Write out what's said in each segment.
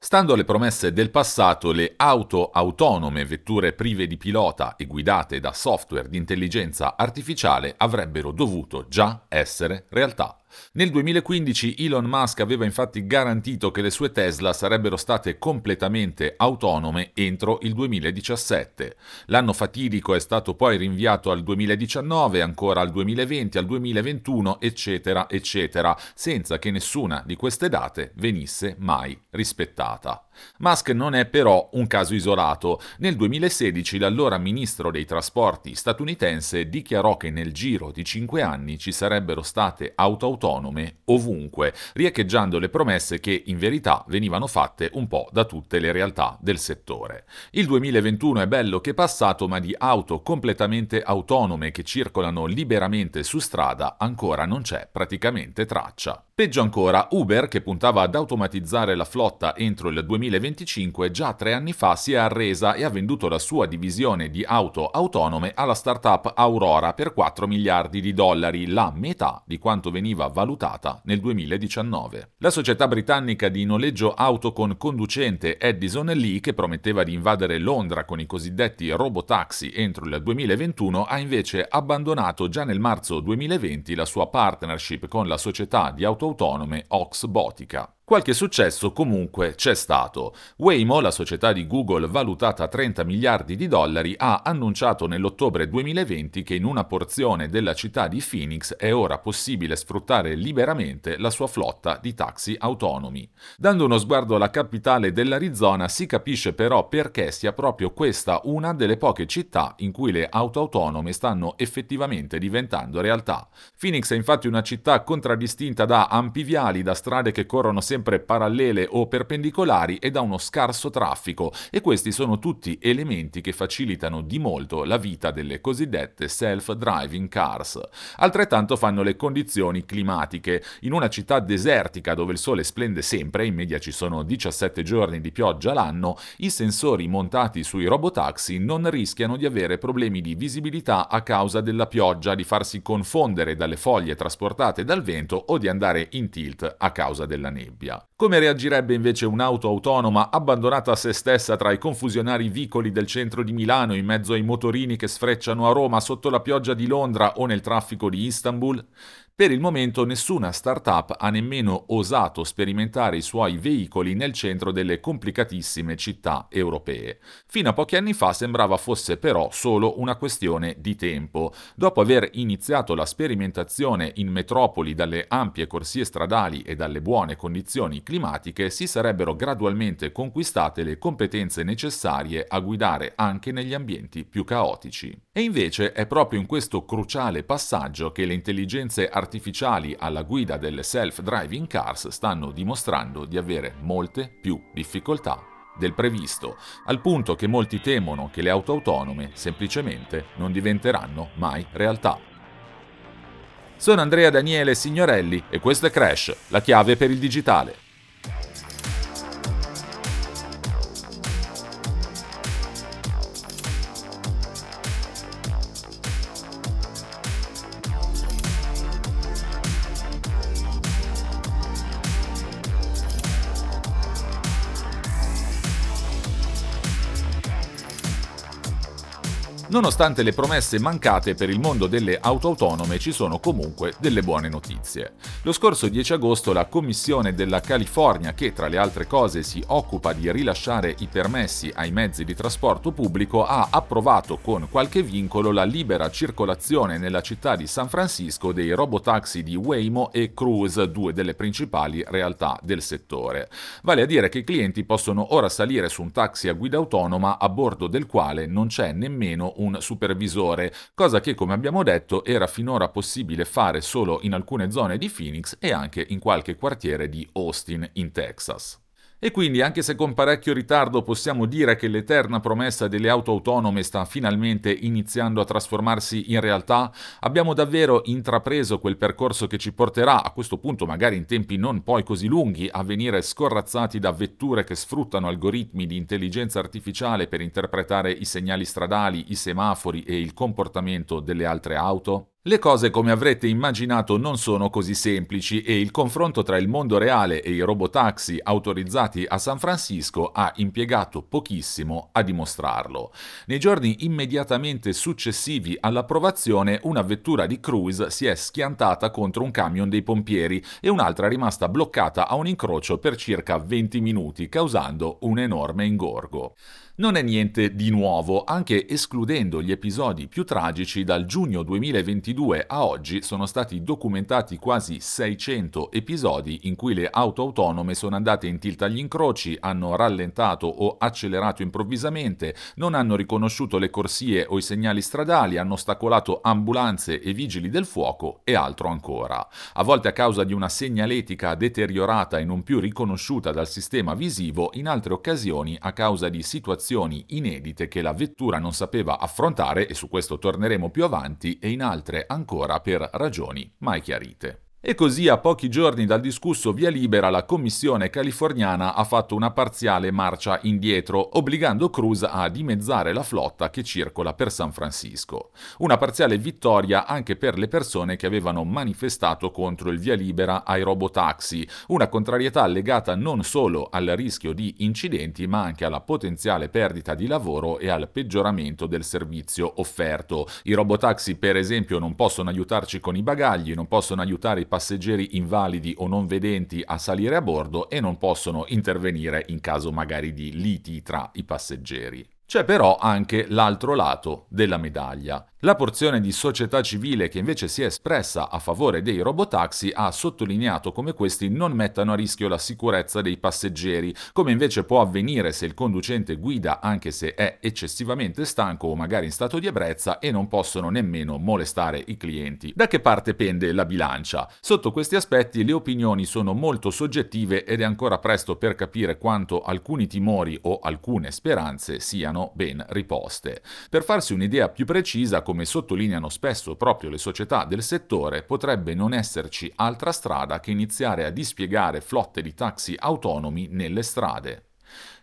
Stando alle promesse del passato, le auto autonome, vetture prive di pilota e guidate da software di intelligenza artificiale avrebbero dovuto già essere realtà. Nel 2015 Elon Musk aveva infatti garantito che le sue Tesla sarebbero state completamente autonome entro il 2017. L'anno fatidico è stato poi rinviato al 2019, ancora al 2020, al 2021, eccetera, eccetera, senza che nessuna di queste date venisse mai rispettata. Musk non è però un caso isolato. Nel 2016 l'allora ministro dei trasporti statunitense dichiarò che nel giro di cinque anni ci sarebbero state auto autonome ovunque, riecheggiando le promesse che in verità venivano fatte un po' da tutte le realtà del settore. Il 2021 è bello che passato, ma di auto completamente autonome che circolano liberamente su strada ancora non c'è praticamente traccia. Peggio ancora, Uber, che puntava ad automatizzare la flotta entro il 2025, già tre anni fa si è arresa e ha venduto la sua divisione di auto autonome alla startup Aurora per 4 miliardi di dollari, la metà di quanto veniva valutata nel 2019. La società britannica di noleggio auto con conducente Edison Lee, che prometteva di invadere Londra con i cosiddetti robotaxi entro il 2021, ha invece abbandonato già nel marzo 2020 la sua partnership con la società di auto autonome Oxbotica. Qualche successo comunque c'è stato. Waymo, la società di Google valutata a 30 miliardi di dollari, ha annunciato nell'ottobre 2020 che in una porzione della città di Phoenix è ora possibile sfruttare liberamente la sua flotta di taxi autonomi. Dando uno sguardo alla capitale dell'Arizona si capisce però perché sia proprio questa una delle poche città in cui le auto autonome stanno effettivamente diventando realtà. Phoenix è infatti una città contraddistinta da ampi viali, da strade che corrono sempre sempre parallele o perpendicolari e da uno scarso traffico e questi sono tutti elementi che facilitano di molto la vita delle cosiddette self-driving cars. Altrettanto fanno le condizioni climatiche. In una città desertica dove il sole splende sempre, in media ci sono 17 giorni di pioggia l'anno, i sensori montati sui robotaxi non rischiano di avere problemi di visibilità a causa della pioggia, di farsi confondere dalle foglie trasportate dal vento o di andare in tilt a causa della nebbia nebbia. Come reagirebbe invece un'auto autonoma abbandonata a se stessa tra i confusionari vicoli del centro di Milano in mezzo ai motorini che sfrecciano a Roma sotto la pioggia di Londra o nel traffico di Istanbul? Per il momento nessuna startup ha nemmeno osato sperimentare i suoi veicoli nel centro delle complicatissime città europee. Fino a pochi anni fa sembrava fosse però solo una questione di tempo. Dopo aver iniziato la sperimentazione in metropoli dalle ampie corsie stradali e dalle buone condizioni climatiche, si sarebbero gradualmente conquistate le competenze necessarie a guidare anche negli ambienti più caotici. E invece è proprio in questo cruciale passaggio che le intelligenze artificiali alla guida delle self-driving cars stanno dimostrando di avere molte più difficoltà del previsto, al punto che molti temono che le auto autonome semplicemente non diventeranno mai realtà. Sono Andrea Daniele Signorelli e questo è Crash, la chiave per il digitale. Nonostante le promesse mancate per il mondo delle auto autonome ci sono comunque delle buone notizie. Lo scorso 10 agosto la Commissione della California, che tra le altre cose si occupa di rilasciare i permessi ai mezzi di trasporto pubblico, ha approvato con qualche vincolo la libera circolazione nella città di San Francisco dei robotaxi di Waymo e Cruise, due delle principali realtà del settore. Vale a dire che i clienti possono ora salire su un taxi a guida autonoma a bordo del quale non c'è nemmeno un supervisore, cosa che come abbiamo detto era finora possibile fare solo in alcune zone di Phoenix e anche in qualche quartiere di Austin in Texas. E quindi, anche se con parecchio ritardo possiamo dire che l'eterna promessa delle auto autonome sta finalmente iniziando a trasformarsi in realtà, abbiamo davvero intrapreso quel percorso che ci porterà, a questo punto magari in tempi non poi così lunghi, a venire scorrazzati da vetture che sfruttano algoritmi di intelligenza artificiale per interpretare i segnali stradali, i semafori e il comportamento delle altre auto? Le cose, come avrete immaginato, non sono così semplici e il confronto tra il mondo reale e i robotaxi autorizzati a San Francisco ha impiegato pochissimo a dimostrarlo. Nei giorni immediatamente successivi all'approvazione, una vettura di cruise si è schiantata contro un camion dei pompieri e un'altra è rimasta bloccata a un incrocio per circa 20 minuti, causando un enorme ingorgo. Non è niente di nuovo, anche escludendo gli episodi più tragici dal giugno 2022 a oggi sono stati documentati quasi 600 episodi in cui le auto autonome sono andate in tilt agli incroci, hanno rallentato o accelerato improvvisamente, non hanno riconosciuto le corsie o i segnali stradali, hanno ostacolato ambulanze e vigili del fuoco e altro ancora. A volte a causa di una segnaletica deteriorata e non più riconosciuta dal sistema visivo, in altre occasioni a causa di situazioni situazioni inedite che la vettura non sapeva affrontare e su questo torneremo più avanti e in altre ancora per ragioni mai chiarite. E così a pochi giorni dal discusso via libera la commissione californiana ha fatto una parziale marcia indietro, obbligando Cruz a dimezzare la flotta che circola per San Francisco. Una parziale vittoria anche per le persone che avevano manifestato contro il via libera ai robotaxi, una contrarietà legata non solo al rischio di incidenti ma anche alla potenziale perdita di lavoro e al peggioramento del servizio offerto. I robotaxi per esempio non possono aiutarci con i bagagli, non possono aiutare i passeggeri invalidi o non vedenti a salire a bordo e non possono intervenire in caso magari di liti tra i passeggeri. C'è però anche l'altro lato della medaglia. La porzione di società civile che invece si è espressa a favore dei robotaxi ha sottolineato come questi non mettano a rischio la sicurezza dei passeggeri, come invece può avvenire se il conducente guida anche se è eccessivamente stanco o magari in stato di ebbrezza e non possono nemmeno molestare i clienti. Da che parte pende la bilancia? Sotto questi aspetti le opinioni sono molto soggettive ed è ancora presto per capire quanto alcuni timori o alcune speranze siano ben riposte. Per farsi un'idea più precisa come sottolineano spesso proprio le società del settore, potrebbe non esserci altra strada che iniziare a dispiegare flotte di taxi autonomi nelle strade.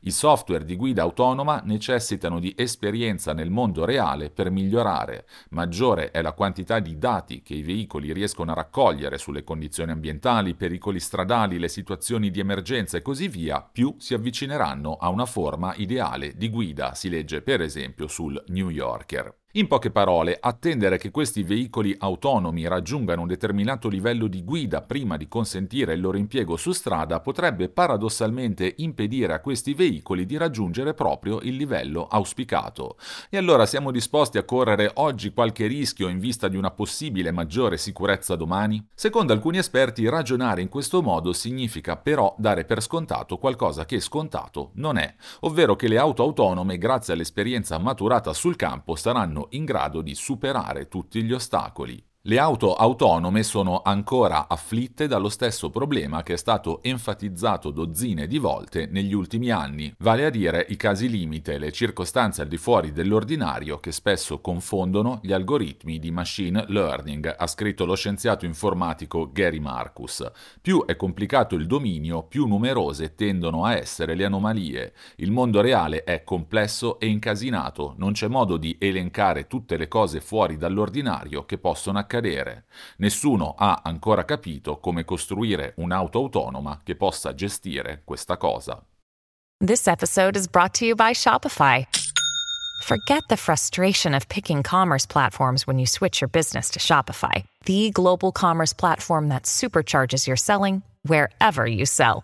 I software di guida autonoma necessitano di esperienza nel mondo reale per migliorare. Maggiore è la quantità di dati che i veicoli riescono a raccogliere sulle condizioni ambientali, pericoli stradali, le situazioni di emergenza e così via, più si avvicineranno a una forma ideale di guida, si legge per esempio sul New Yorker. In poche parole, attendere che questi veicoli autonomi raggiungano un determinato livello di guida prima di consentire il loro impiego su strada potrebbe paradossalmente impedire a questi veicoli di raggiungere proprio il livello auspicato. E allora siamo disposti a correre oggi qualche rischio in vista di una possibile maggiore sicurezza domani? Secondo alcuni esperti, ragionare in questo modo significa però dare per scontato qualcosa che scontato non è, ovvero che le auto autonome, grazie all'esperienza maturata sul campo, saranno in grado di superare tutti gli ostacoli. Le auto autonome sono ancora afflitte dallo stesso problema che è stato enfatizzato dozzine di volte negli ultimi anni, vale a dire i casi limite, le circostanze al di fuori dell'ordinario che spesso confondono gli algoritmi di machine learning, ha scritto lo scienziato informatico Gary Marcus. Più è complicato il dominio, più numerose tendono a essere le anomalie. Il mondo reale è complesso e incasinato, non c'è modo di elencare tutte le cose fuori dall'ordinario che possono accadere accadere. Nessuno ha ancora capito come costruire un'auto autonoma che possa gestire questa cosa. This episode is brought to you by Shopify. Forget the frustration of picking commerce platforms when you switch your business to Shopify, the global commerce platform that supercharges your selling wherever you sell.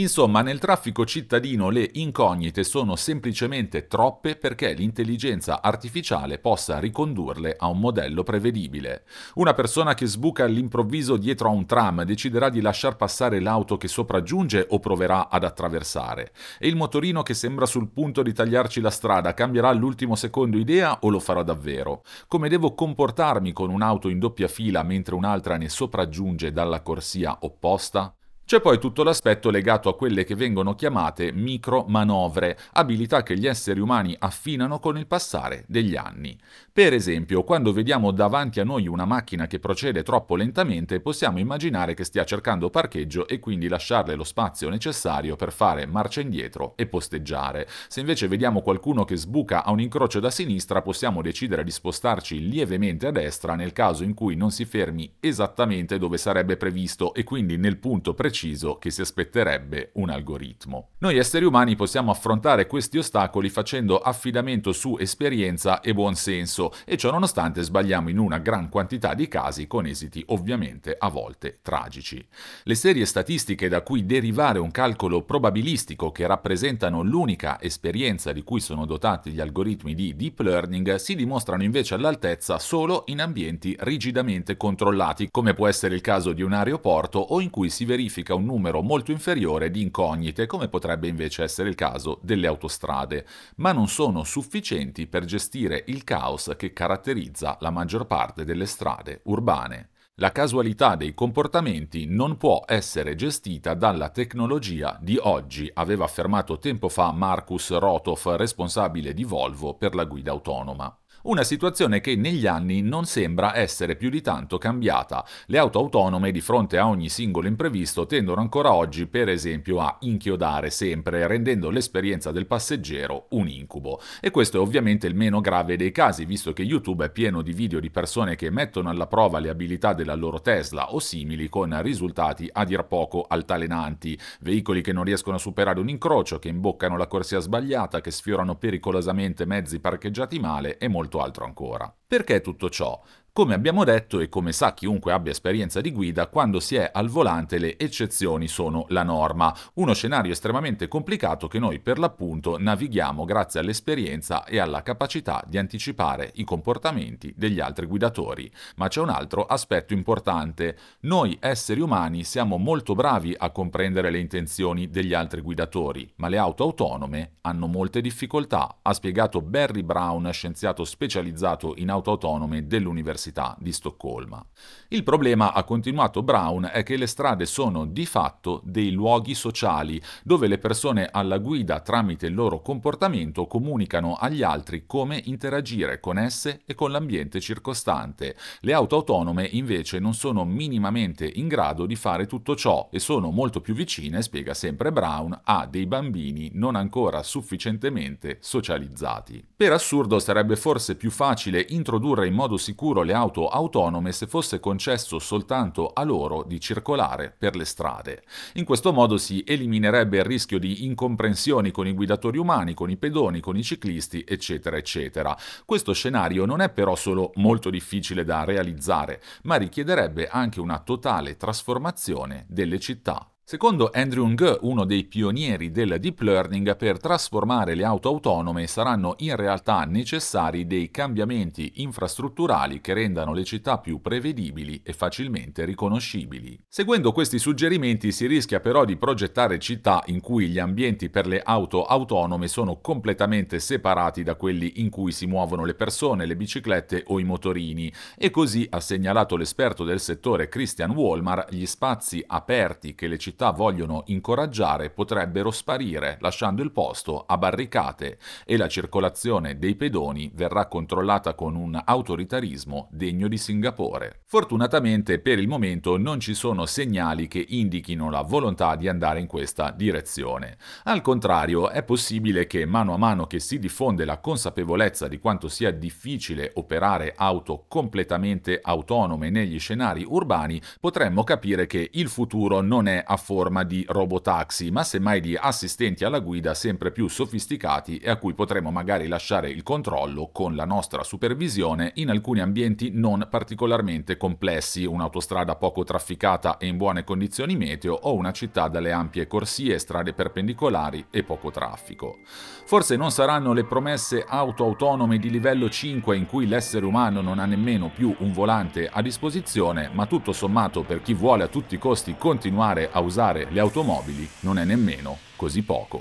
Insomma, nel traffico cittadino le incognite sono semplicemente troppe perché l'intelligenza artificiale possa ricondurle a un modello prevedibile. Una persona che sbuca all'improvviso dietro a un tram deciderà di lasciar passare l'auto che sopraggiunge o proverà ad attraversare. E il motorino che sembra sul punto di tagliarci la strada cambierà all'ultimo secondo idea o lo farà davvero? Come devo comportarmi con un'auto in doppia fila mentre un'altra ne sopraggiunge dalla corsia opposta? C'è poi tutto l'aspetto legato a quelle che vengono chiamate micro manovre, abilità che gli esseri umani affinano con il passare degli anni. Per esempio, quando vediamo davanti a noi una macchina che procede troppo lentamente, possiamo immaginare che stia cercando parcheggio e quindi lasciarle lo spazio necessario per fare marcia indietro e posteggiare. Se invece vediamo qualcuno che sbuca a un incrocio da sinistra, possiamo decidere di spostarci lievemente a destra nel caso in cui non si fermi esattamente dove sarebbe previsto e quindi nel punto preciso preciso che si aspetterebbe un algoritmo. Noi esseri umani possiamo affrontare questi ostacoli facendo affidamento su esperienza e buonsenso e ciò nonostante sbagliamo in una gran quantità di casi con esiti ovviamente a volte tragici. Le serie statistiche da cui derivare un calcolo probabilistico che rappresentano l'unica esperienza di cui sono dotati gli algoritmi di deep learning si dimostrano invece all'altezza solo in ambienti rigidamente controllati, come può essere il caso di un aeroporto o in cui si verifica un numero molto inferiore di incognite, come potrebbe invece essere il caso delle autostrade, ma non sono sufficienti per gestire il caos che caratterizza la maggior parte delle strade urbane. La casualità dei comportamenti non può essere gestita dalla tecnologia di oggi, aveva affermato tempo fa Marcus Rotov, responsabile di Volvo per la guida autonoma. Una situazione che negli anni non sembra essere più di tanto cambiata. Le auto autonome di fronte a ogni singolo imprevisto tendono ancora oggi, per esempio, a inchiodare sempre, rendendo l'esperienza del passeggero un incubo. E questo è ovviamente il meno grave dei casi, visto che YouTube è pieno di video di persone che mettono alla prova le abilità della loro Tesla o simili con risultati a dir poco altalenanti. Veicoli che non riescono a superare un incrocio, che imboccano la corsia sbagliata, che sfiorano pericolosamente mezzi parcheggiati male e molto molto altro ancora. Perché tutto ciò? Come abbiamo detto e come sa chiunque abbia esperienza di guida, quando si è al volante le eccezioni sono la norma, uno scenario estremamente complicato che noi per l'appunto navighiamo grazie all'esperienza e alla capacità di anticipare i comportamenti degli altri guidatori. Ma c'è un altro aspetto importante, noi esseri umani siamo molto bravi a comprendere le intenzioni degli altri guidatori, ma le auto autonome hanno molte difficoltà, ha spiegato Barry Brown, scienziato specializzato in auto autonome dell'Università dell'Università di Stoccolma. Il problema, ha continuato Brown, è che le strade sono di fatto dei luoghi sociali dove le persone alla guida tramite il loro comportamento comunicano agli altri come interagire con esse e con l'ambiente circostante. Le auto autonome invece non sono minimamente in grado di fare tutto ciò e sono molto più vicine, spiega sempre Brown, a dei bambini non ancora sufficientemente socializzati. Per assurdo sarebbe forse più facile introdurre in modo sicuro le le auto autonome se fosse concesso soltanto a loro di circolare per le strade. In questo modo si eliminerebbe il rischio di incomprensioni con i guidatori umani, con i pedoni, con i ciclisti, eccetera, eccetera. Questo scenario non è però solo molto difficile da realizzare, ma richiederebbe anche una totale trasformazione delle città. Secondo Andrew Ng, uno dei pionieri del deep learning, per trasformare le auto autonome saranno in realtà necessari dei cambiamenti infrastrutturali che rendano le città più prevedibili e facilmente riconoscibili. Seguendo questi suggerimenti si rischia però di progettare città in cui gli ambienti per le auto autonome sono completamente separati da quelli in cui si muovono le persone, le biciclette o i motorini e così, ha segnalato l'esperto del settore Christian Walmar, gli spazi aperti che le città città vogliono incoraggiare potrebbero sparire, lasciando il posto a barricate e la circolazione dei pedoni verrà controllata con un autoritarismo degno di Singapore. Fortunatamente per il momento non ci sono segnali che indichino la volontà di andare in questa direzione. Al contrario, è possibile che mano a mano che si diffonde la consapevolezza di quanto sia difficile operare auto completamente autonome negli scenari urbani, potremmo capire che il futuro non è affatto forma di robotaxi, ma semmai di assistenti alla guida sempre più sofisticati e a cui potremo magari lasciare il controllo con la nostra supervisione in alcuni ambienti non particolarmente complessi, un'autostrada poco trafficata e in buone condizioni meteo o una città dalle ampie corsie, strade perpendicolari e poco traffico. Forse non saranno le promesse auto autonome di livello 5 in cui l'essere umano non ha nemmeno più un volante a disposizione, ma tutto sommato per chi vuole a tutti i costi continuare a usare le automobili non è nemmeno così poco.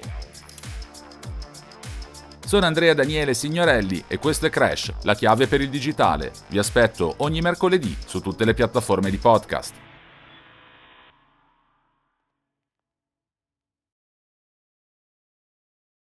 Sono Andrea Daniele Signorelli e questo è Crash, la chiave per il digitale. Vi aspetto ogni mercoledì su tutte le piattaforme di podcast.